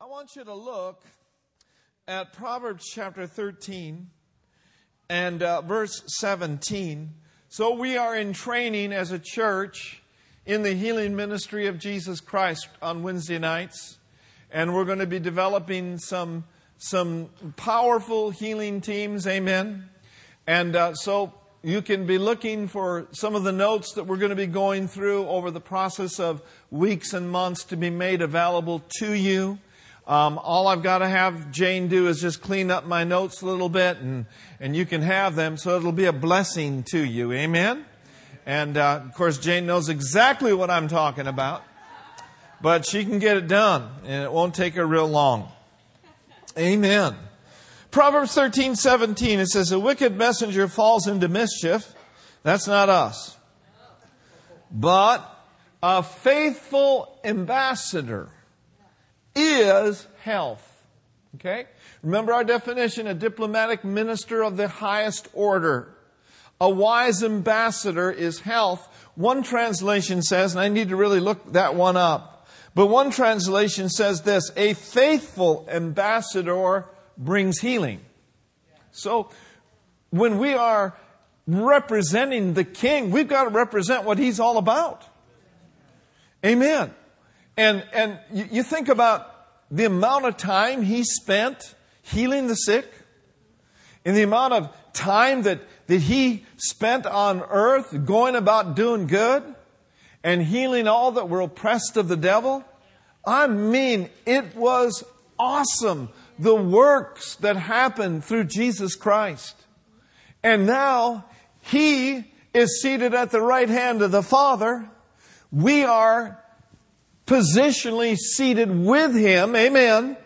I want you to look at Proverbs chapter 13 and uh, verse 17. So, we are in training as a church in the healing ministry of Jesus Christ on Wednesday nights, and we're going to be developing some, some powerful healing teams. Amen. And uh, so, you can be looking for some of the notes that we're going to be going through over the process of weeks and months to be made available to you. Um, all I've got to have Jane do is just clean up my notes a little bit, and, and you can have them, so it'll be a blessing to you. Amen? And uh, of course, Jane knows exactly what I'm talking about, but she can get it done, and it won't take her real long. Amen. Proverbs 13, 17, it says, A wicked messenger falls into mischief. That's not us. But a faithful ambassador is health. Okay? Remember our definition a diplomatic minister of the highest order. A wise ambassador is health. One translation says, and I need to really look that one up, but one translation says this a faithful ambassador brings healing. So when we are representing the king, we've got to represent what he's all about. Amen. And, and you think about the amount of time he spent healing the sick and the amount of time that, that he spent on earth going about doing good and healing all that were oppressed of the devil. I mean, it was awesome. The works that happened through Jesus Christ. And now he is seated at the right hand of the Father. We are positionally seated with Him. Amen.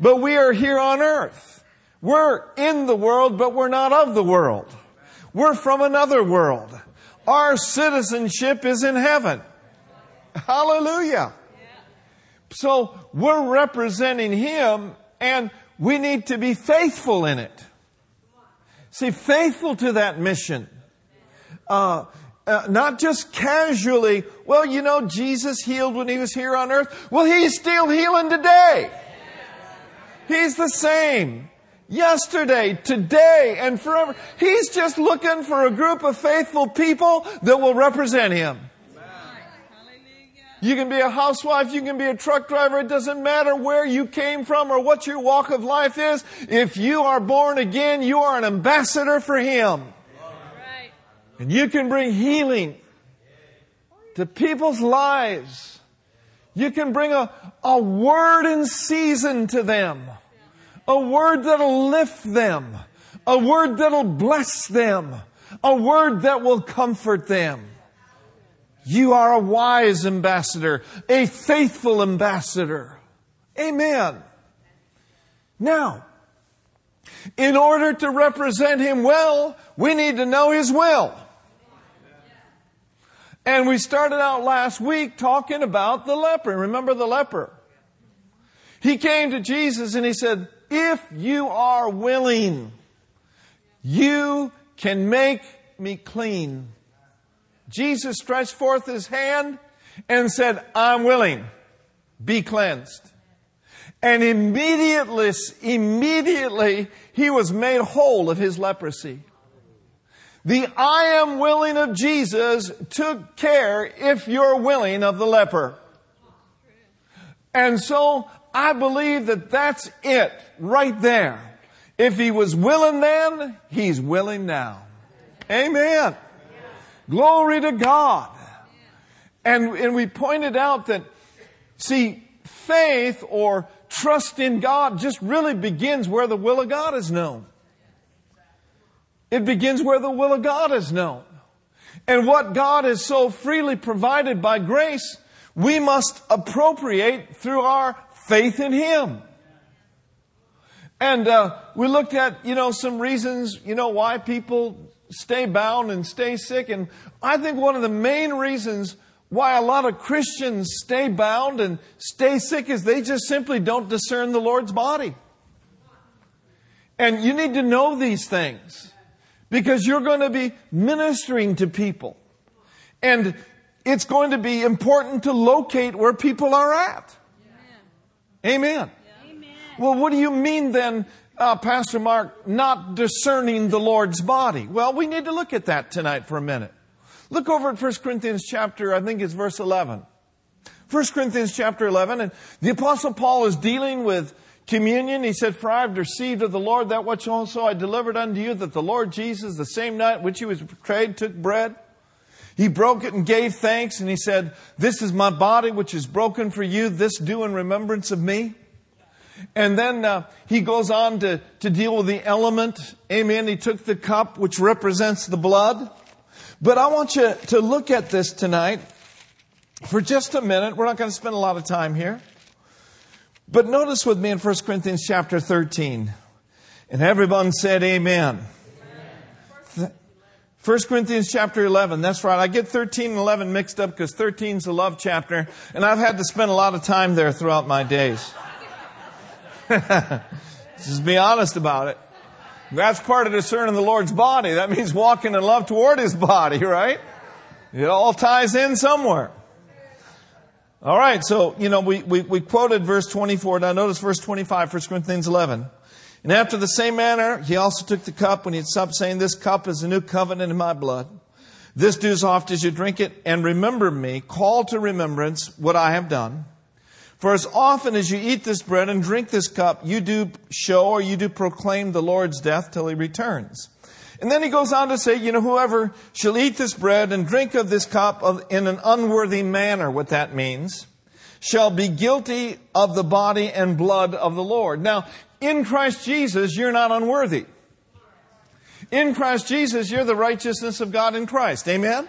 But we are here on earth. We're in the world, but we're not of the world. We're from another world. Our citizenship is in heaven. Hallelujah. So we're representing Him and we need to be faithful in it. See, faithful to that mission. Uh, uh, not just casually, well, you know, Jesus healed when he was here on earth. Well, he's still healing today. He's the same. Yesterday, today, and forever. He's just looking for a group of faithful people that will represent him. You can be a housewife, you can be a truck driver, it doesn't matter where you came from or what your walk of life is. If you are born again, you are an ambassador for Him. And you can bring healing to people's lives. You can bring a, a word in season to them. A word that'll lift them. A word that'll bless them. A word that will comfort them. You are a wise ambassador, a faithful ambassador. Amen. Now, in order to represent Him well, we need to know His will. And we started out last week talking about the leper. Remember the leper? He came to Jesus and he said, if you are willing, you can make me clean. Jesus stretched forth his hand and said, I'm willing. Be cleansed. And immediately, immediately, he was made whole of his leprosy. The I am willing of Jesus took care if you're willing of the leper. And so I believe that that's it right there. If he was willing then, he's willing now. Amen. Glory to God. And, and we pointed out that, see, faith or trust in God just really begins where the will of God is known. It begins where the will of God is known. And what God has so freely provided by grace, we must appropriate through our faith in Him. And uh, we looked at, you know, some reasons, you know, why people stay bound and stay sick. And I think one of the main reasons why a lot of Christians stay bound and stay sick is they just simply don't discern the Lord's body. And you need to know these things because you're going to be ministering to people. And it's going to be important to locate where people are at. Amen. Amen. Well, what do you mean then, uh, Pastor Mark, not discerning the Lord's body? Well, we need to look at that tonight for a minute. Look over at 1 Corinthians chapter, I think it's verse 11. 1 Corinthians chapter 11, and the apostle Paul is dealing with communion. He said, For I have received of the Lord that which also I delivered unto you, that the Lord Jesus, the same night which he was betrayed, took bread. He broke it and gave thanks, and he said, This is my body which is broken for you. This do in remembrance of me. And then uh, he goes on to, to deal with the element. Amen. He took the cup, which represents the blood. But I want you to look at this tonight for just a minute. We're not going to spend a lot of time here. But notice with me in 1 Corinthians chapter 13. And everyone said, Amen. Amen. 1 Corinthians chapter 11. That's right. I get 13 and 11 mixed up because 13 is the love chapter, and I've had to spend a lot of time there throughout my days. Just be honest about it. That's part of discerning the Lord's body. That means walking in love toward His body, right? It all ties in somewhere. All right, so, you know, we, we, we quoted verse 24. Now notice verse 25, 1 Corinthians 11. And after the same manner, he also took the cup when he had supped, saying, This cup is a new covenant in my blood. This do as oft as you drink it, and remember me, call to remembrance what I have done. For as often as you eat this bread and drink this cup, you do show or you do proclaim the Lord's death till he returns. And then he goes on to say, you know, whoever shall eat this bread and drink of this cup of, in an unworthy manner, what that means, shall be guilty of the body and blood of the Lord. Now, in Christ Jesus, you're not unworthy. In Christ Jesus, you're the righteousness of God in Christ. Amen?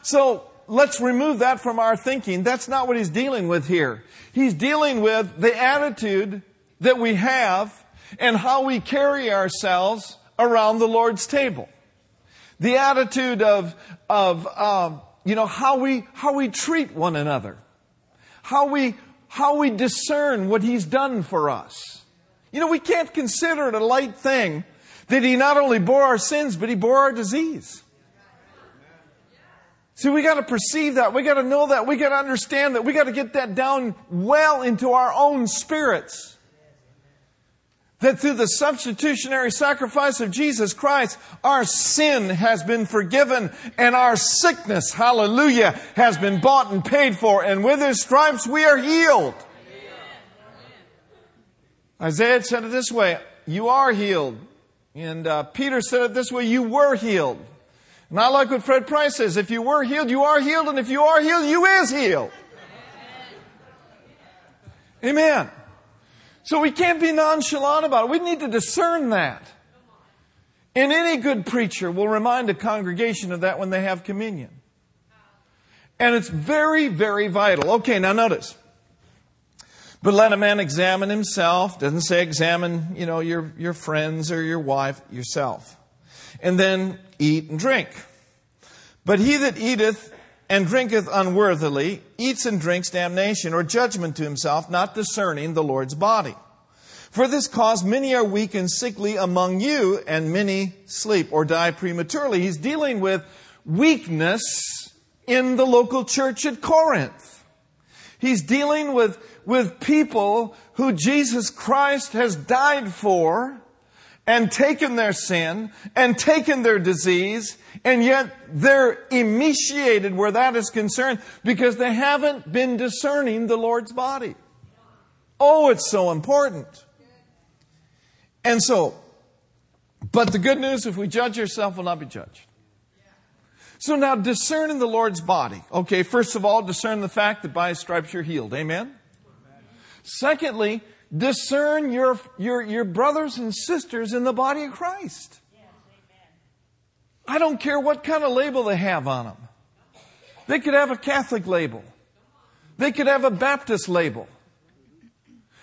So, let's remove that from our thinking. That's not what he's dealing with here. He's dealing with the attitude that we have and how we carry ourselves around the Lord's table. The attitude of, of, um, you know, how we, how we treat one another. How we, how we discern what He's done for us. You know, we can't consider it a light thing that He not only bore our sins, but He bore our disease. See, we got to perceive that. We got to know that. We got to understand that. We got to get that down well into our own spirits. That through the substitutionary sacrifice of Jesus Christ, our sin has been forgiven and our sickness, hallelujah, has been bought and paid for. And with his stripes we are healed. Isaiah said it this way, you are healed. And uh, Peter said it this way, you were healed. And I like what Fred Price says. If you were healed, you are healed. And if you are healed, you is healed. Amen. So we can't be nonchalant about it. We need to discern that. And any good preacher will remind a congregation of that when they have communion. And it's very, very vital. Okay, now notice. But let a man examine himself. Doesn't say examine, you know, your, your friends or your wife, yourself and then eat and drink. But he that eateth and drinketh unworthily eats and drinks damnation or judgment to himself, not discerning the Lord's body. For this cause many are weak and sickly among you, and many sleep or die prematurely. He's dealing with weakness in the local church at Corinth. He's dealing with, with people who Jesus Christ has died for, and taken their sin and taken their disease, and yet they're emaciated where that is concerned because they haven't been discerning the Lord's body. Oh, it's so important. And so, but the good news, if we judge ourselves, we'll not be judged. So now discerning the Lord's body. Okay, first of all, discern the fact that by his stripes you're healed. Amen? Secondly, discern your, your, your brothers and sisters in the body of Christ. I don't care what kind of label they have on them. They could have a Catholic label. They could have a Baptist label.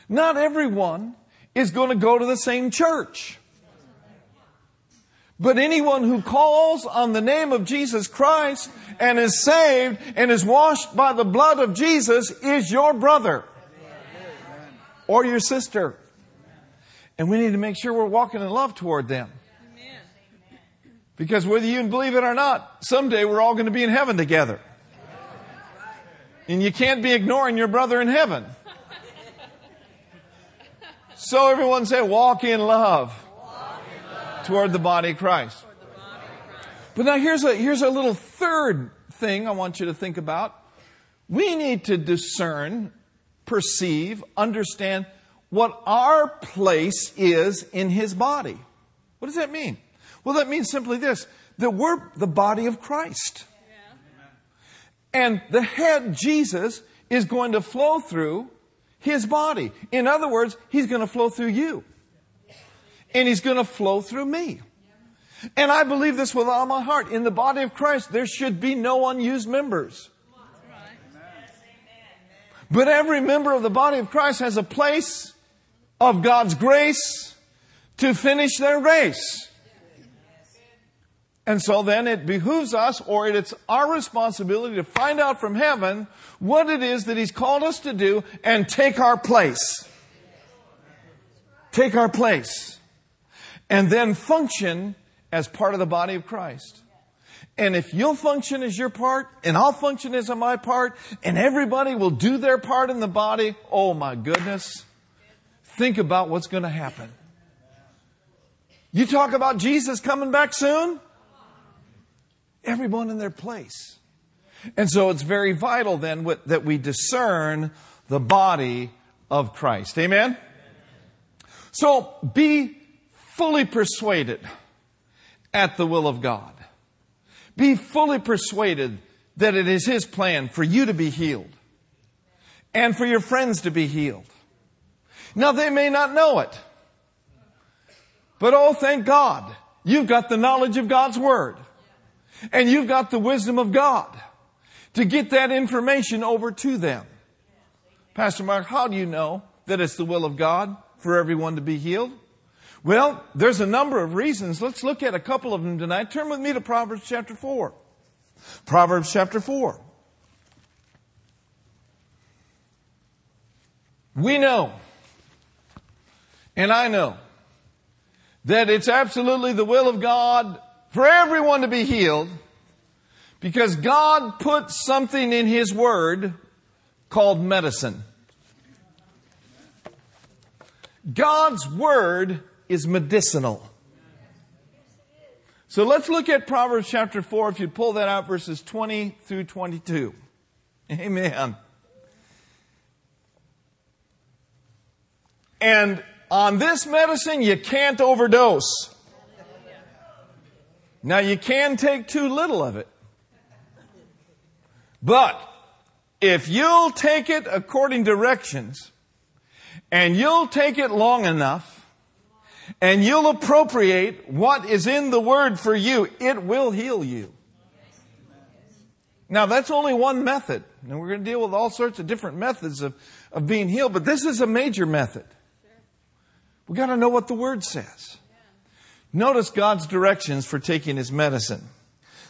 Not everyone is going to go to the same church. But anyone who calls on the name of Jesus Christ and is saved and is washed by the blood of Jesus is your brother or your sister. And we need to make sure we're walking in love toward them. Because whether you believe it or not, someday we're all going to be in heaven together. And you can't be ignoring your brother in heaven. So everyone say, walk in love, toward the body of Christ. But now here's a, here's a little third thing I want you to think about. We need to discern, perceive, understand what our place is in His body. What does that mean? Well, that means simply this that we're the body of Christ. And the head, Jesus, is going to flow through his body. In other words, he's going to flow through you. And he's going to flow through me. And I believe this with all my heart. In the body of Christ, there should be no unused members. But every member of the body of Christ has a place of God's grace to finish their race. And so then it behooves us, or it's our responsibility to find out from heaven what it is that He's called us to do and take our place. Take our place. And then function as part of the body of Christ. And if you'll function as your part, and I'll function as my part, and everybody will do their part in the body, oh my goodness, think about what's going to happen. You talk about Jesus coming back soon? Everyone in their place. And so it's very vital then that we discern the body of Christ. Amen? So be fully persuaded at the will of God. Be fully persuaded that it is His plan for you to be healed and for your friends to be healed. Now they may not know it, but oh, thank God, you've got the knowledge of God's Word and you've got the wisdom of God to get that information over to them. Pastor Mark, how do you know that it's the will of God for everyone to be healed? Well, there's a number of reasons. Let's look at a couple of them tonight. Turn with me to Proverbs chapter 4. Proverbs chapter 4. We know, and I know, that it's absolutely the will of God for everyone to be healed because God put something in His Word called medicine. God's Word is medicinal. So let's look at Proverbs chapter 4, if you pull that out, verses 20 through 22. Amen. And on this medicine, you can't overdose. Now, you can take too little of it. But if you'll take it according to directions, and you'll take it long enough, and you'll appropriate what is in the Word for you, it will heal you. Now, that's only one method. And we're going to deal with all sorts of different methods of, of being healed, but this is a major method. We've got to know what the Word says. Notice God's directions for taking his medicine.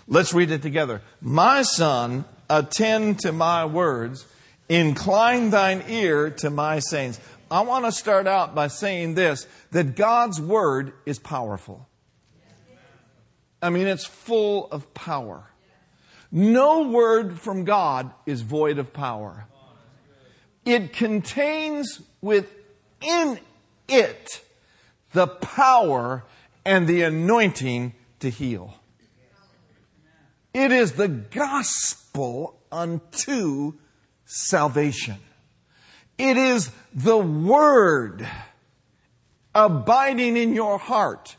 Let's read it together. My son, attend to my words. Incline thine ear to my sayings. I want to start out by saying this that God's word is powerful. I mean, it's full of power. No word from God is void of power. It contains within it the power and the anointing to heal. It is the gospel unto salvation. It is the word abiding in your heart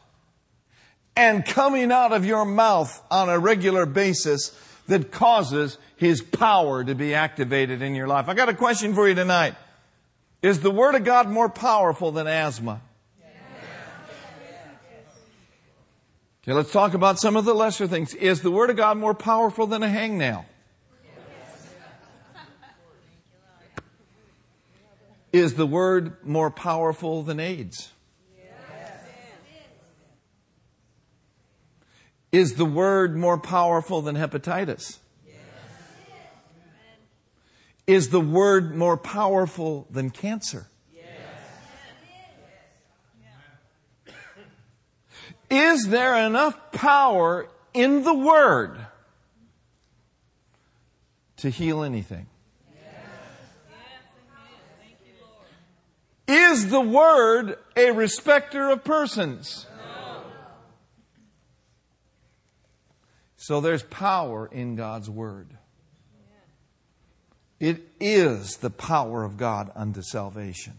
and coming out of your mouth on a regular basis that causes his power to be activated in your life. I got a question for you tonight. Is the word of God more powerful than asthma? Okay, let's talk about some of the lesser things. Is the Word of God more powerful than a hangnail? Is the Word more powerful than AIDS? Is the Word more powerful than hepatitis? Is the Word more powerful than cancer? Is there enough power in the Word to heal anything? Is the word a respecter of persons? So there's power in God's word. It is the power of God unto salvation.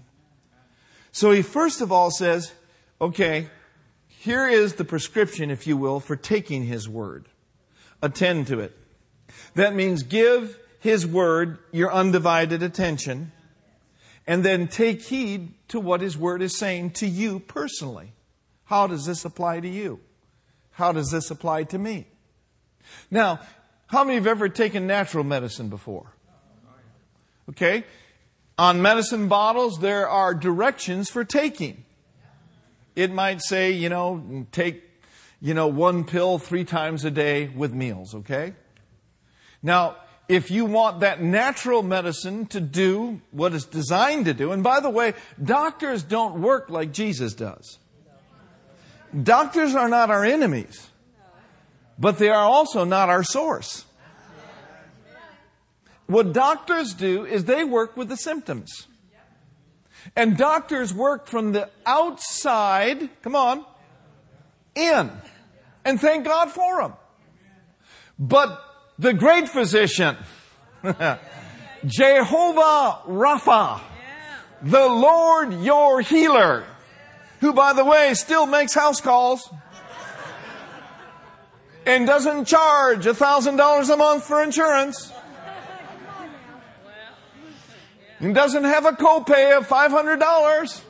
So he first of all says, okay, here is the prescription, if you will, for taking his word. Attend to it. That means give his word your undivided attention and then take heed to what his word is saying to you personally. How does this apply to you? How does this apply to me? Now, how many have ever taken natural medicine before? Okay? On medicine bottles, there are directions for taking. It might say, you know, take, you know, one pill three times a day with meals, okay? Now, if you want that natural medicine to do what it's designed to do, and by the way, doctors don't work like Jesus does. Doctors are not our enemies, but they are also not our source. What doctors do is they work with the symptoms. And doctors work from the outside, come on, in. And thank God for them. But the great physician, Jehovah Rapha, the Lord your healer, who by the way still makes house calls and doesn't charge a thousand dollars a month for insurance. and doesn't have a copay of $500.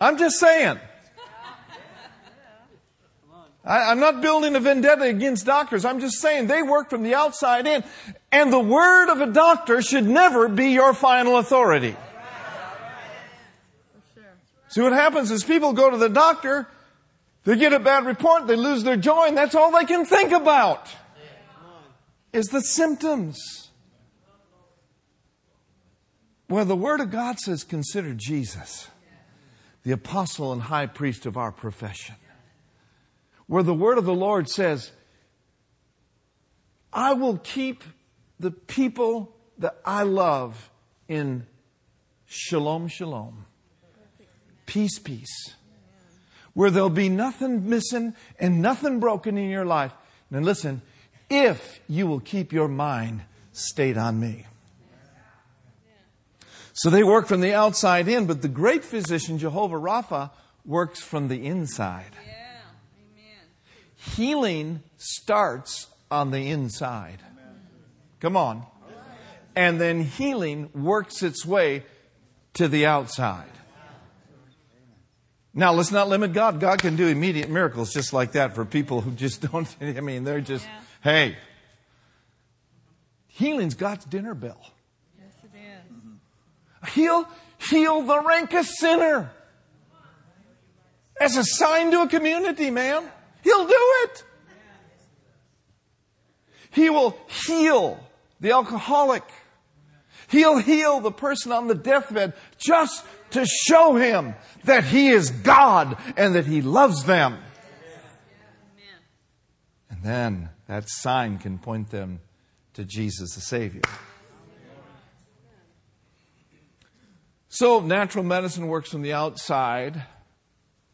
I'm just saying. I, am not building a vendetta against doctors. I'm just saying they work from the outside in. And the word of a doctor should never be your final authority. See what happens is people go to the doctor, they get a bad report, they lose their joy, and that's all they can think about. Is the symptoms. Well, the Word of God says, consider Jesus, the apostle and high priest of our profession. Where the Word of the Lord says, I will keep the people that I love in shalom, shalom. Peace, peace. Where there'll be nothing missing and nothing broken in your life. And listen, if you will keep your mind stayed on me. So they work from the outside in, but the great physician, Jehovah Rapha, works from the inside. Yeah. Healing starts on the inside. Come on. And then healing works its way to the outside. Now, let's not limit God. God can do immediate miracles just like that for people who just don't, I mean, they're just, yeah. hey. Healing's God's dinner bell. Yes, it is. Mm-hmm. He'll heal the rankest sinner. As a sign to a community, man. He'll do it. He will heal the alcoholic. He'll heal the person on the deathbed just to show him that he is God and that he loves them. And then that sign can point them to Jesus the Savior. So natural medicine works from the outside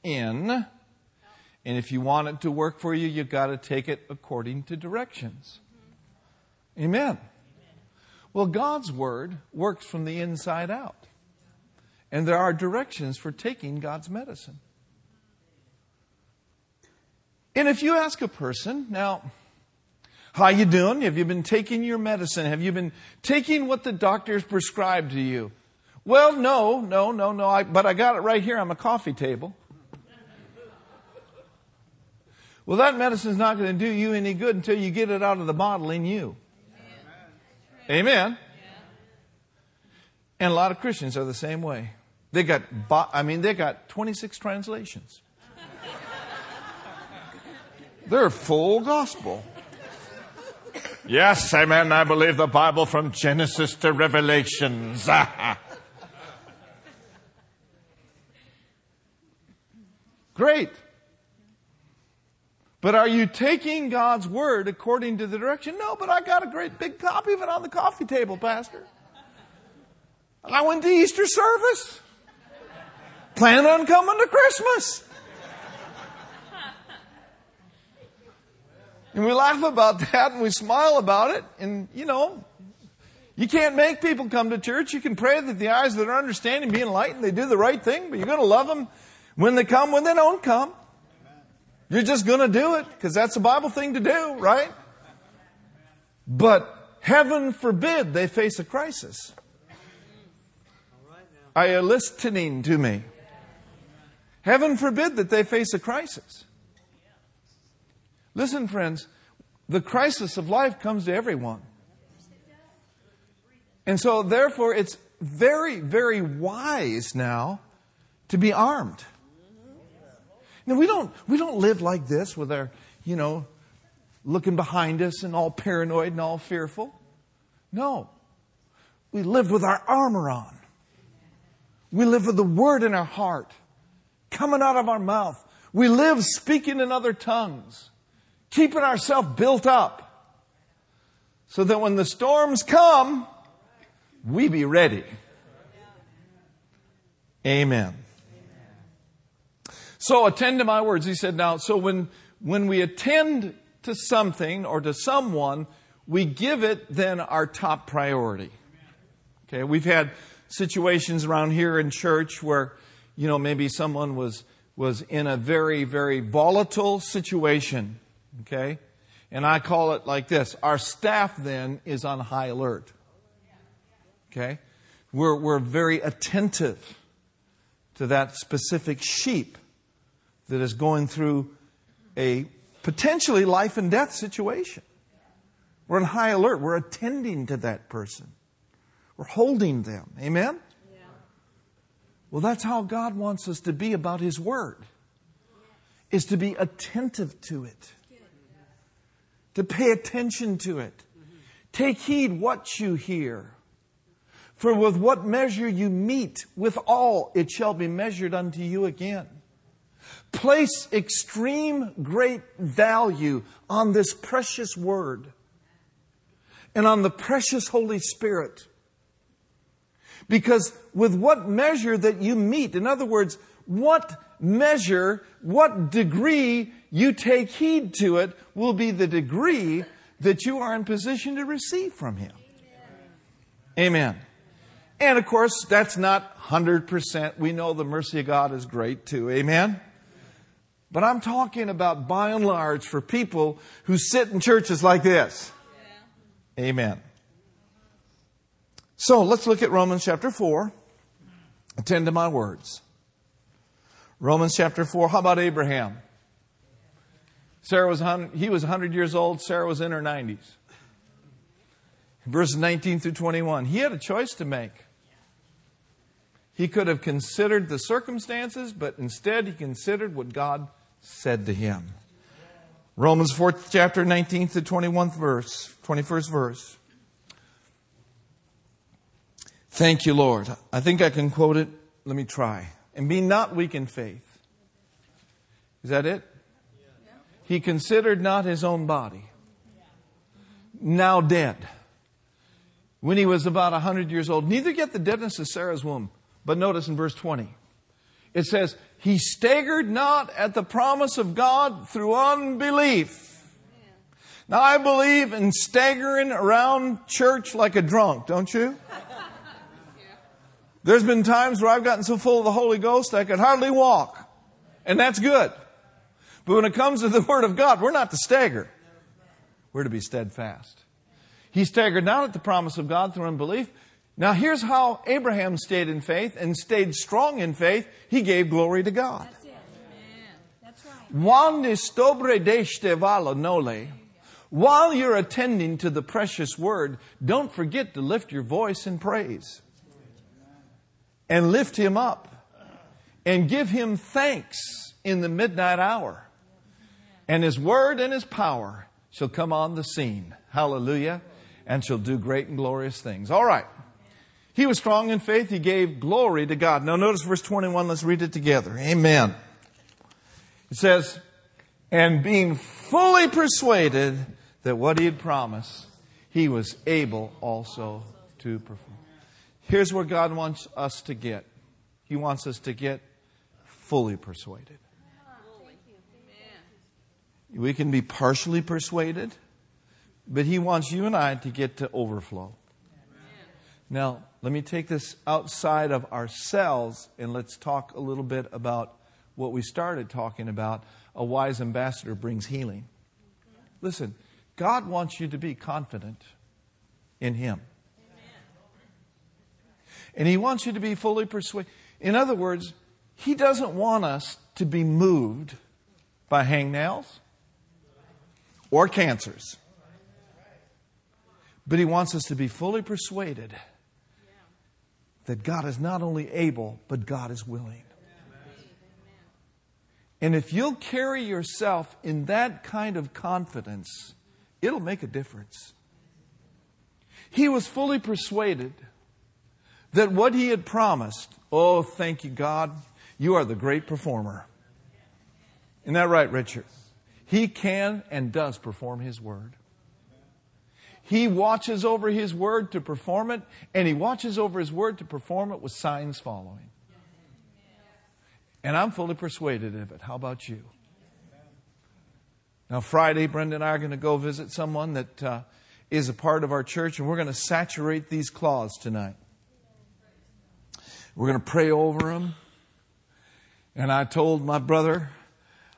in. And if you want it to work for you, you've got to take it according to directions. Amen. Well, God's Word works from the inside out. And there are directions for taking God's medicine. And if you ask a person, now, how you doing? Have you been taking your medicine? Have you been taking what the doctors prescribed to you? Well, no, no, no, no, I, but I got it right here on my coffee table. Well, that medicine's not going to do you any good until you get it out of the bottle in you. Amen. Amen. And a lot of Christians are the same way. They got, I mean, they got 26 translations. They're full gospel. Yes, amen. I believe the Bible from Genesis to Revelations. Great. But are you taking God's word according to the direction? No, but I got a great big copy of it on the coffee table, Pastor. I went to Easter service. Plan on coming to Christmas. And we laugh about that and we smile about it. And, you know, you can't make people come to church. You can pray that the eyes that are understanding be enlightened. They do the right thing, but you're going to love them when they come, when they don't come. You're just going to do it because that's a Bible thing to do, right? But heaven forbid they face a crisis. Are you listening to me? Heaven forbid that they face a crisis. Listen, friends, the crisis of life comes to everyone. And so, therefore, it's very, very wise now to be armed. Now, we don't, we don't live like this with our, you know, looking behind us and all paranoid and all fearful. No. We live with our armor on. We live with the word in our heart, coming out of our mouth. We live speaking in other tongues, keeping ourselves built up so that when the storms come, we be ready. Amen. So attend to my words. He said, now, so when, when we attend to something or to someone, we give it then our top priority. Okay, we've had situations around here in church where, you know, maybe someone was, was in a very, very volatile situation. Okay? And I call it like this. Our staff then is on high alert. Okay? We're, we're very attentive to that specific sheep that is going through a potentially life and death situation. We're on high alert. We're attending to that person. We're holding them. Amen? Yeah. Well, that's how God wants us to be about His Word. Is to be attentive to it. To pay attention to it. Mm-hmm. Take heed what you hear. For with what measure you meet, with all it shall be measured unto you again. Place extreme great value on this precious word and on the precious Holy Spirit. Because with what measure that you meet, in other words, what measure, what degree you take heed to it will be the degree that you are in position to receive from Him. Amen. And of course, that's not 100%. We know the mercy of God is great too. Amen. But I'm talking about by and large for people who sit in churches like this. Yeah. Amen. So let's look at Romans chapter 4. Attend to my words. Romans chapter 4. How about Abraham? Sarah was, 100, he was 100 years old. Sarah was in her 90s. Verses 19 through 21. He had a choice to make. He could have considered the circumstances, but instead he considered what God said to him. Romans 4th chapter 19th to 21st verse, 21st verse. Thank you, Lord. I think I can quote it. Let me try. And be not weak in faith. Is that it? He considered not his own body, now dead, when he was about a hundred years old. Neither get the deadness of Sarah's womb. But notice in verse 20, it says, he staggered not at the promise of God through unbelief. Now I believe in staggering around church like a drunk, don't you? There's been times where I've gotten so full of the Holy Ghost I could hardly walk. And that's good. But when it comes to the Word of God, we're not to stagger. We're to be steadfast. He staggered not at the promise of God through unbelief, now, here's how Abraham stayed in faith and stayed strong in faith. He gave glory to God. That's right. While you're attending to the precious word, don't forget to lift your voice in praise. And lift him up. And give him thanks in the midnight hour. And his word and his power shall come on the scene. Hallelujah. And shall do great and glorious things. All right. He was strong in faith. He gave glory to God. Now notice verse 21. Let's read it together. Amen. It says, and being fully persuaded that what he had promised, he was able also to perform. Here's where God wants us to get He wants us to get fully persuaded. We can be partially persuaded, but He wants you and I to get to overflow. Now, let me take this outside of ourselves and let's talk a little bit about what we started talking about. A wise ambassador brings healing. Listen, God wants you to be confident in Him. And He wants you to be fully persuaded. In other words, He doesn't want us to be moved by hangnails or cancers. But He wants us to be fully persuaded that God is not only able, but God is willing. And if you'll carry yourself in that kind of confidence, it'll make a difference. He was fully persuaded that what he had promised, oh, thank you, God, you are the great performer. Isn't that right, Richard? He can and does perform his word. He watches over his word to perform it, and he watches over his word to perform it with signs following. And I'm fully persuaded of it. How about you? Now, Friday, Brenda and I are going to go visit someone that uh, is a part of our church, and we're going to saturate these cloths tonight. We're going to pray over them. And I told my brother,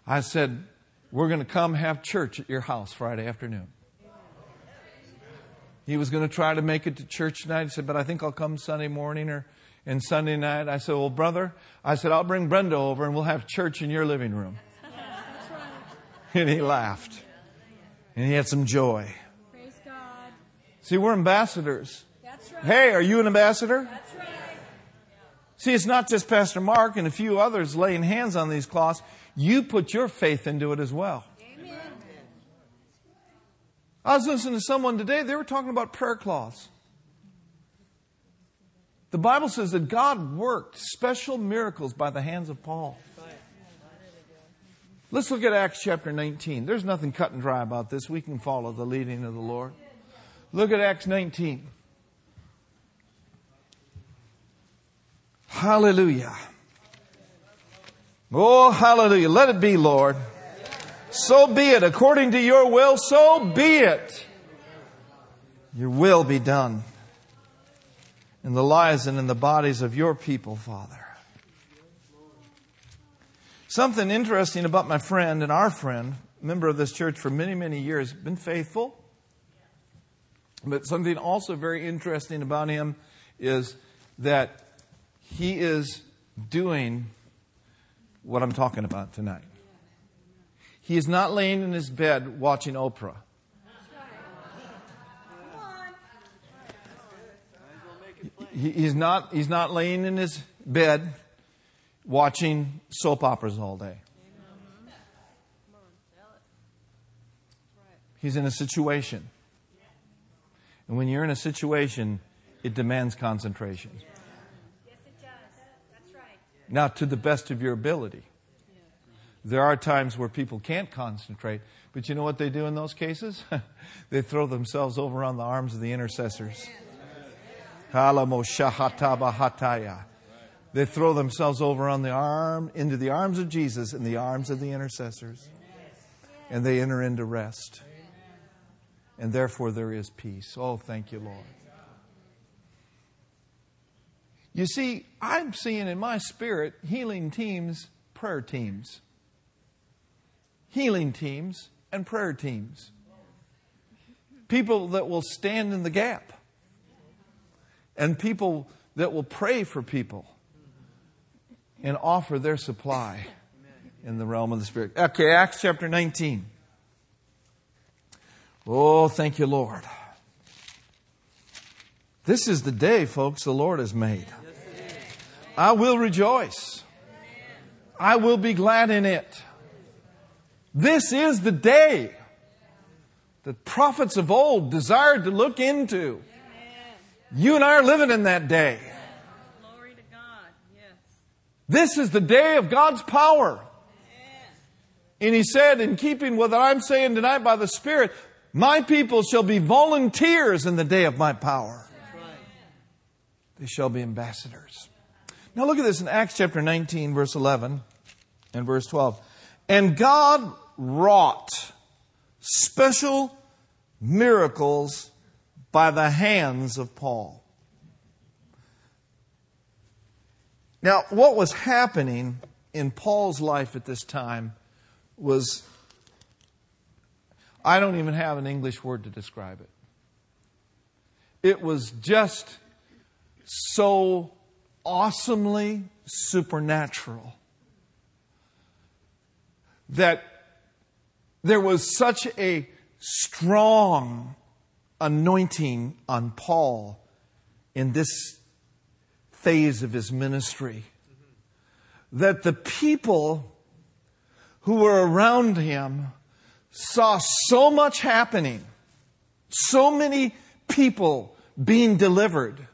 I said, we're going to come have church at your house Friday afternoon. He was going to try to make it to church tonight. He said, but I think I'll come Sunday morning or and Sunday night. I said, well, brother, I said, I'll bring Brenda over and we'll have church in your living room. and he laughed. And he had some joy. Praise God. See, we're ambassadors. That's right. Hey, are you an ambassador? That's right. See, it's not just Pastor Mark and a few others laying hands on these cloths. You put your faith into it as well. I was listening to someone today, they were talking about prayer cloths. The Bible says that God worked special miracles by the hands of Paul. Let's look at Acts chapter 19. There's nothing cut and dry about this. We can follow the leading of the Lord. Look at Acts 19. Hallelujah. Oh, hallelujah. Let it be, Lord. So be it. According to your will, so be it. Your will be done in the lives and in the bodies of your people, Father. Something interesting about my friend and our friend, member of this church for many, many years, been faithful. But something also very interesting about him is that he is doing what I'm talking about tonight. He is not laying in his bed watching Oprah. he's not, he's not laying in his bed watching soap operas all day. He's in a situation. And when you're in a situation, it demands concentration. Yes, it does. That's right. Now, to the best of your ability. There are times where people can't concentrate, but you know what they do in those cases? they throw themselves over on the arms of the intercessors. They throw themselves over on the arm, into the arms of Jesus, in the arms of the intercessors. And they enter into rest. And therefore there is peace. Oh, thank you, Lord. You see, I'm seeing in my spirit healing teams, prayer teams. Healing teams and prayer teams. People that will stand in the gap and people that will pray for people and offer their supply in the realm of the Spirit. Okay, Acts chapter 19. Oh, thank you, Lord. This is the day, folks, the Lord has made. I will rejoice. I will be glad in it. This is the day that prophets of old desired to look into. You and I are living in that day. Glory to God. Yes. This is the day of God's power. And he said, in keeping with what I'm saying tonight by the Spirit, my people shall be volunteers in the day of my power. They shall be ambassadors. Now look at this in Acts chapter 19, verse 11 and verse 12. And God wrought special miracles by the hands of Paul. Now, what was happening in Paul's life at this time was, I don't even have an English word to describe it. It was just so awesomely supernatural that there was such a strong anointing on Paul in this phase of his ministry that the people who were around him saw so much happening, so many people being delivered,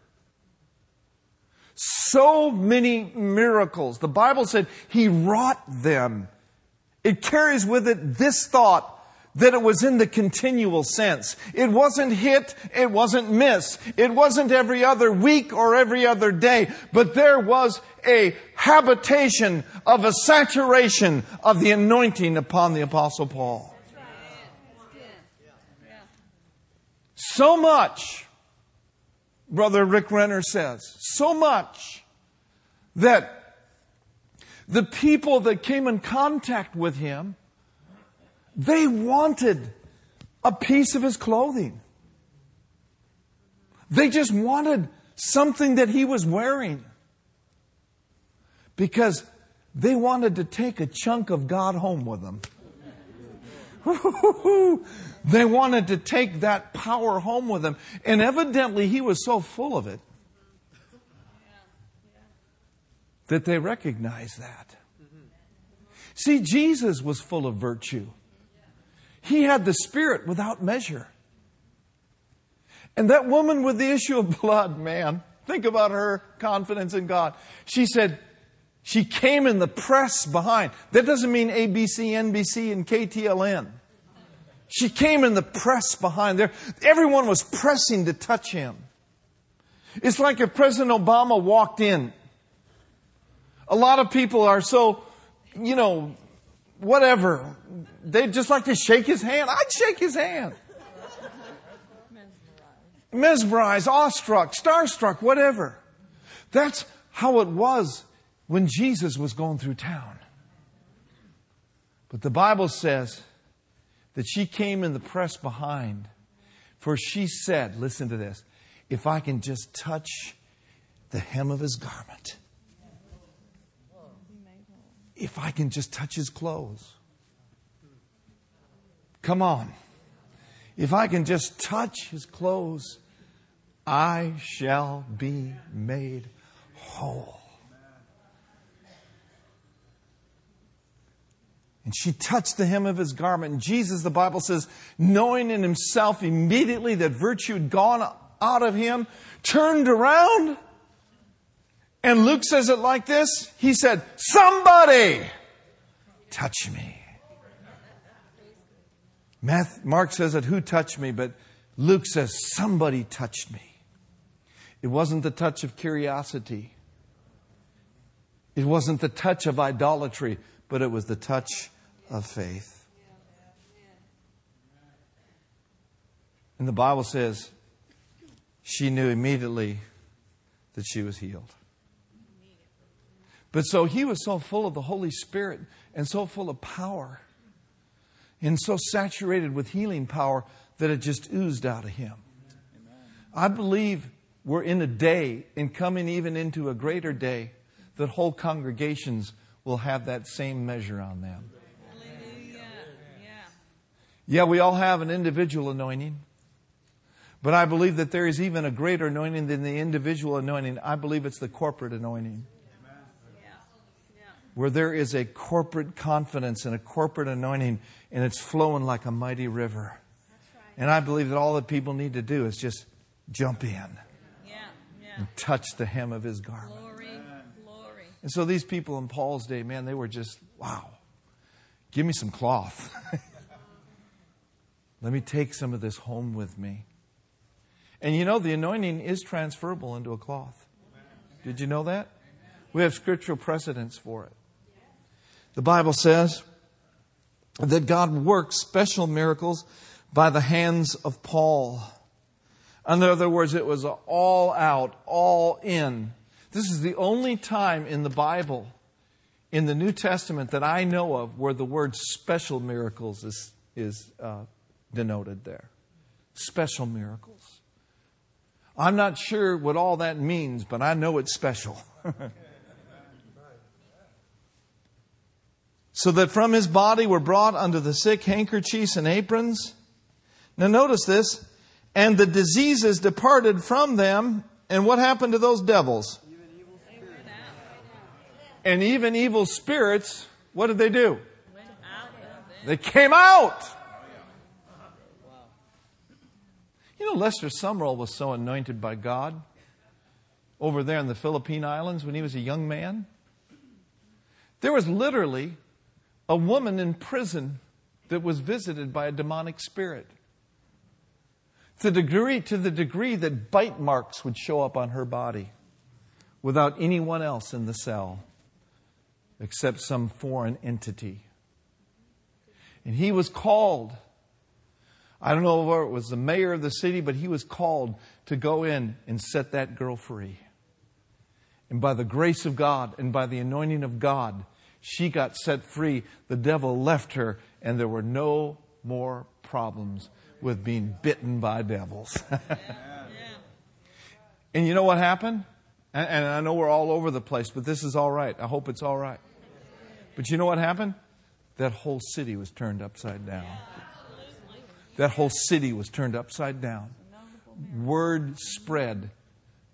so many miracles. The Bible said he wrought them. It carries with it this thought that it was in the continual sense. It wasn't hit, it wasn't miss, it wasn't every other week or every other day, but there was a habitation of a saturation of the anointing upon the Apostle Paul. So much, Brother Rick Renner says, so much that the people that came in contact with him they wanted a piece of his clothing. They just wanted something that he was wearing. Because they wanted to take a chunk of God home with them. they wanted to take that power home with them. And evidently, he was so full of it that they recognize that. See, Jesus was full of virtue. He had the Spirit without measure. And that woman with the issue of blood, man, think about her confidence in God. She said, she came in the press behind. That doesn't mean ABC, NBC, and KTLN. She came in the press behind there. Everyone was pressing to touch him. It's like if President Obama walked in. A lot of people are so, you know, whatever. They'd just like to shake his hand. I'd shake his hand. Mesmerized, awestruck, starstruck, whatever. That's how it was when Jesus was going through town. But the Bible says that she came in the press behind, for she said, listen to this, if I can just touch the hem of his garment, if I can just touch his clothes. Come on. If I can just touch his clothes, I shall be made whole. And she touched the hem of his garment. And Jesus, the Bible says, knowing in himself immediately that virtue had gone out of him, turned around and Luke says it like this He said, Somebody touch me. Mark says it, Who touched me? But Luke says, Somebody touched me. It wasn't the touch of curiosity, it wasn't the touch of idolatry, but it was the touch of faith. And the Bible says she knew immediately that she was healed. But so he was so full of the Holy Spirit and so full of power and so saturated with healing power that it just oozed out of him. I believe we're in a day and coming even into a greater day that whole congregations will have that same measure on them. Yeah. Yeah, we all have an individual anointing. But I believe that there is even a greater anointing than the individual anointing. I believe it's the corporate anointing where there is a corporate confidence and a corporate anointing, and it's flowing like a mighty river. Right. And I believe that all that people need to do is just jump in yeah, yeah. and touch the hem of his garment. Glory, glory. And so these people in Paul's day, man, they were just, wow, give me some cloth. Let me take some of this home with me. And you know, the anointing is transferable into a cloth. Did you know that? We have scriptural precedents for it. The Bible says that God worked special miracles by the hands of Paul. In other words, it was all out, all in. This is the only time in the Bible, in the New Testament, that I know of where the word special miracles is, is uh, denoted there. Special miracles. I'm not sure what all that means, but I know it's special. so that from his body were brought unto the sick handkerchiefs and aprons. Now, notice this. And the diseases departed from them. And what happened to those devils? And even evil spirits, what did they do? They came out. You know, Lester Sumrall was so anointed by God over there in the Philippine Islands when he was a young man. There was literally a woman in prison that was visited by a demonic spirit. To the degree, to the degree that bite marks would show up on her body without anyone else in the cell except some foreign entity. And he was called. I don't know if it was the mayor of the city, but he was called to go in and set that girl free. And by the grace of God and by the anointing of God, she got set free. The devil left her, and there were no more problems with being bitten by devils. and you know what happened? And, I know we're all over the place, but this is all right. I hope it's all right. But you know what happened? That whole city was turned upside down. That whole city was turned upside down. Word spread.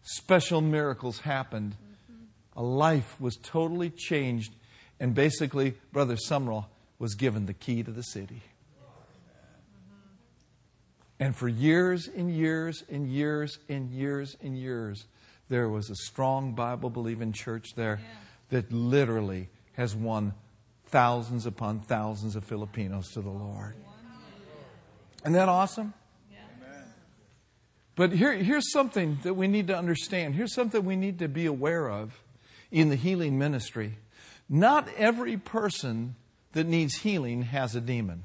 Special miracles happened. Mm-hmm. A life was totally changed. And basically, Brother Sumrall was given the key to the city. And for years and years and years and years and years, there was a strong Bible believing church there that literally has won thousands upon thousands of Filipinos to the Lord. Isn't that awesome? But here, here's something that we need to understand. Here's something we need to be aware of in the healing ministry. Not every person that needs healing has a demon.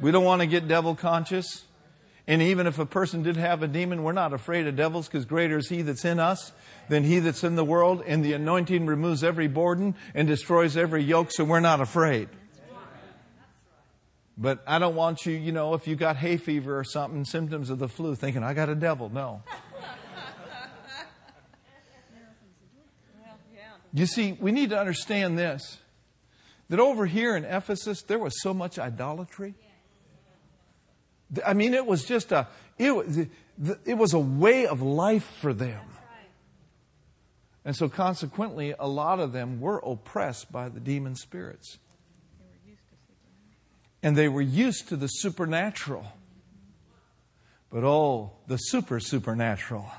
We don't want to get devil conscious. And even if a person did have a demon, we're not afraid of devils because greater is he that's in us than he that's in the world. And the anointing removes every burden and destroys every yoke, so we're not afraid. But I don't want you, you know, if you got hay fever or something, symptoms of the flu, thinking, I got a devil. No. You see, we need to understand this that over here in Ephesus, there was so much idolatry. I mean, it was just a, it, it was a way of life for them. And so, consequently, a lot of them were oppressed by the demon spirits. And they were used to the supernatural. But oh, the super supernatural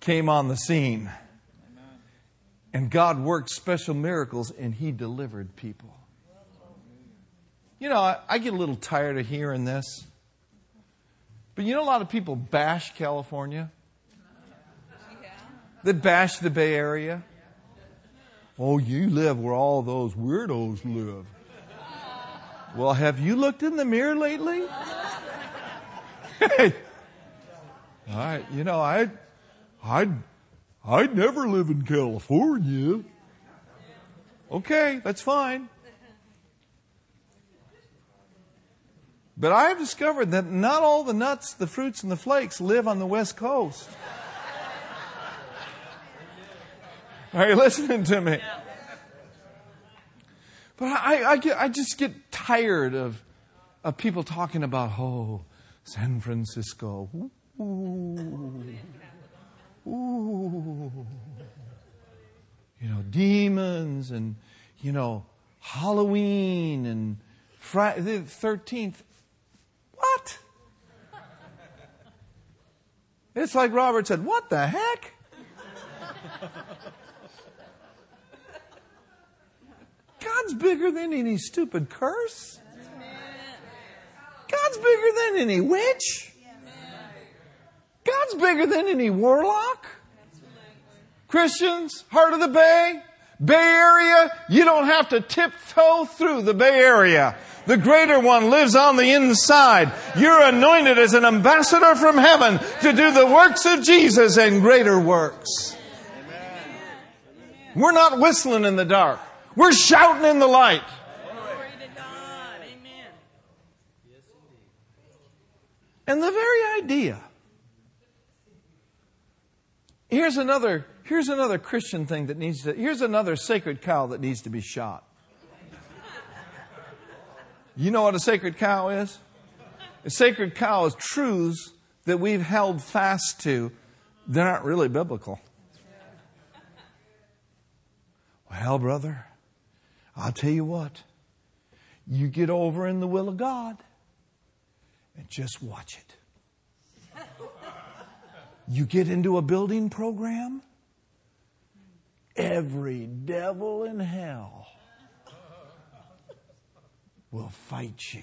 came on the scene. And God worked special miracles and He delivered people. You know, I, I get a little tired of hearing this. But you know, a lot of people bash California. They bash the Bay Area. Oh, you live where all those weirdos live. Well, have you looked in the mirror lately? Hey, all right, you know, I, I, I'd never live in California. Okay, that's fine. But I have discovered that not all the nuts, the fruits, and the flakes live on the West Coast. Are you listening to me? But I, I, get, I just get tired of, of people talking about, oh, San Francisco. Ooh. Ooh. You know, demons and, you know, Halloween and Friday the 13th. What? It's like Robert said, What the heck? God's bigger than any stupid curse. God's bigger than any witch. God's bigger than any warlock. Christians, heart of the Bay, Bay Area, you don't have to tiptoe through the Bay Area. The greater one lives on the inside. You're anointed as an ambassador from heaven to do the works of Jesus and greater works. We're not whistling in the dark. We're shouting in the light. And the very idea. Here's another, here's another Christian thing that needs to, here's another sacred cow that needs to be shot. You know what a sacred cow is? A sacred cow is truths that we've held fast to that aren't really biblical. Well, brother, I'll tell you what. You get over in the will of God and just watch it. You get into a building program, every devil in hell will fight you.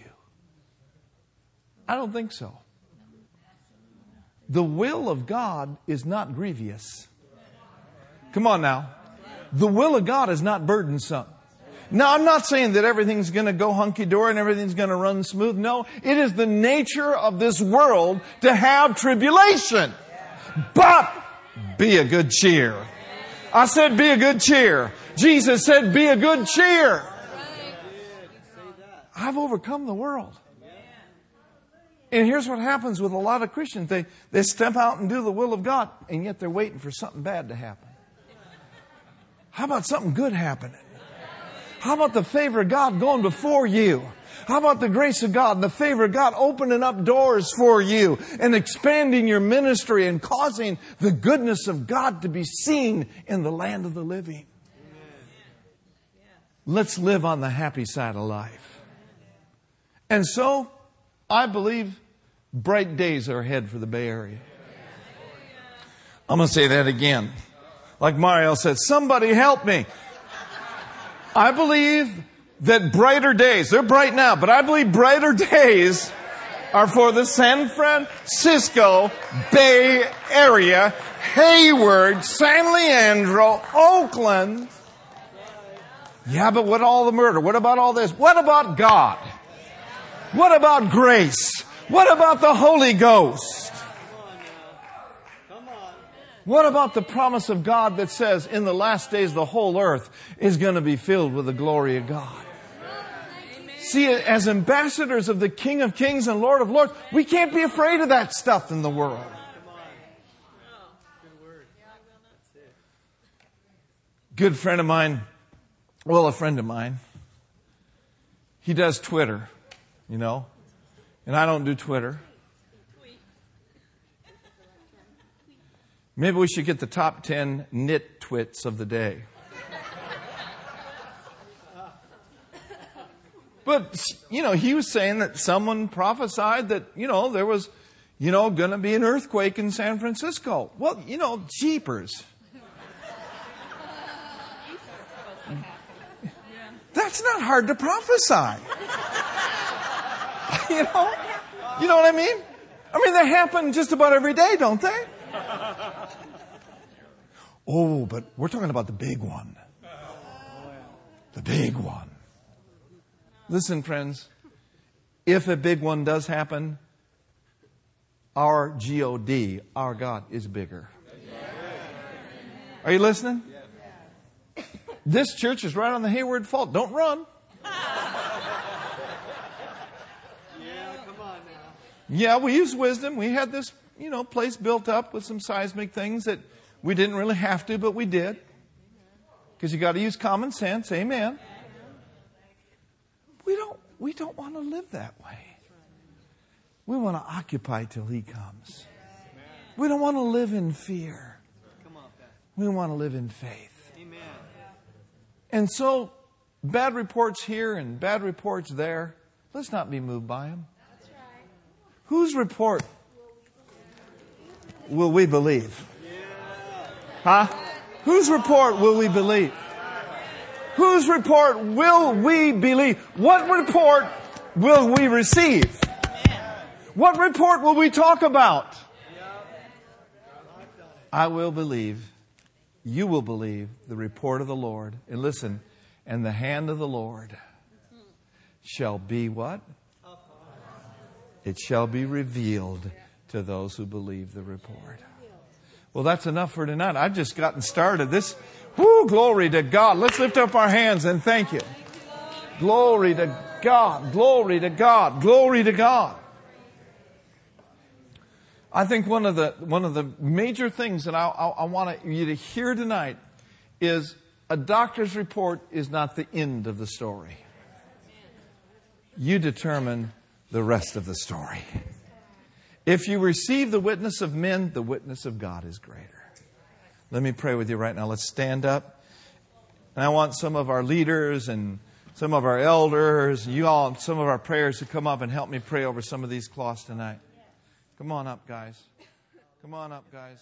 I don't think so. The will of God is not grievous. Come on now. The will of God is not burdensome. Now, I'm not saying that everything's going to go hunky dory and everything's going to run smooth. No, it is the nature of this world to have tribulation. But be a good cheer. I said, be a good cheer. Jesus said, be a good cheer. I've overcome the world. And here's what happens with a lot of Christians. They, they step out and do the will of God, and yet they're waiting for something bad to happen. How about something good happening? How about the favor of God going before you? How about the grace of God and the favor of God opening up doors for you and expanding your ministry and causing the goodness of God to be seen in the land of the living? Let's live on the happy side of life. And so, I believe bright days are ahead for the Bay Area. I'm going to say that again. Like Mario said, somebody help me. I believe that brighter days, they're bright now, but I believe brighter days are for the San Francisco Bay Area, Hayward, San Leandro, Oakland. Yeah, but what all the murder? What about all this? What about God? What about grace? What about the Holy Ghost? What about the promise of God that says in the last days the whole earth is going to be filled with the glory of God? See, as ambassadors of the King of Kings and Lord of Lords, we can't be afraid of that stuff in the world. Good friend of mine, well, a friend of mine, he does Twitter, you know, and I don't do Twitter. Maybe we should get the top 10 knit twits of the day. But, you know, he was saying that someone prophesied that, you know, there was, you know, going to be an earthquake in San Francisco. Well, you know, jeepers. That's not hard to prophesy. you know? You know what I mean? I mean, they happen just about every day, don't they? Oh, but we're talking about the big one. The big one. Listen, friends, if a big one does happen, our God, our God, is bigger. Are you listening? This church is right on the Hayward Fault. Don't run. Yeah, we use wisdom. We had this, you know, place built up with some seismic things that we didn't really have to, but we did. Because you got to use common sense. Amen. We don't, we don't want to live that way. We want to occupy till He comes. We don't want to live in fear. We want to live in faith. And so, bad reports here and bad reports there, let's not be moved by them. Whose report will we believe? Huh? Whose report will we believe? Whose report will we believe? What report will we receive? What report will we talk about? I will believe you will believe the report of the Lord. And listen, and the hand of the Lord shall be what? It shall be revealed to those who believe the report. Well, that's enough for tonight. I've just gotten started. This, whoo, glory to God. Let's lift up our hands and thank you. Glory to God. Glory to God. Glory to God. I think one of the, one of the major things that I, I, I want you to hear tonight is a doctor's report is not the end of the story. You determine the rest of the story. If you receive the witness of men, the witness of God is greater. Let me pray with you right now. Let's stand up. And I want some of our leaders and some of our elders, you all, some of our prayers to come up and help me pray over some of these cloths tonight. Come on up, guys. Come on up, guys.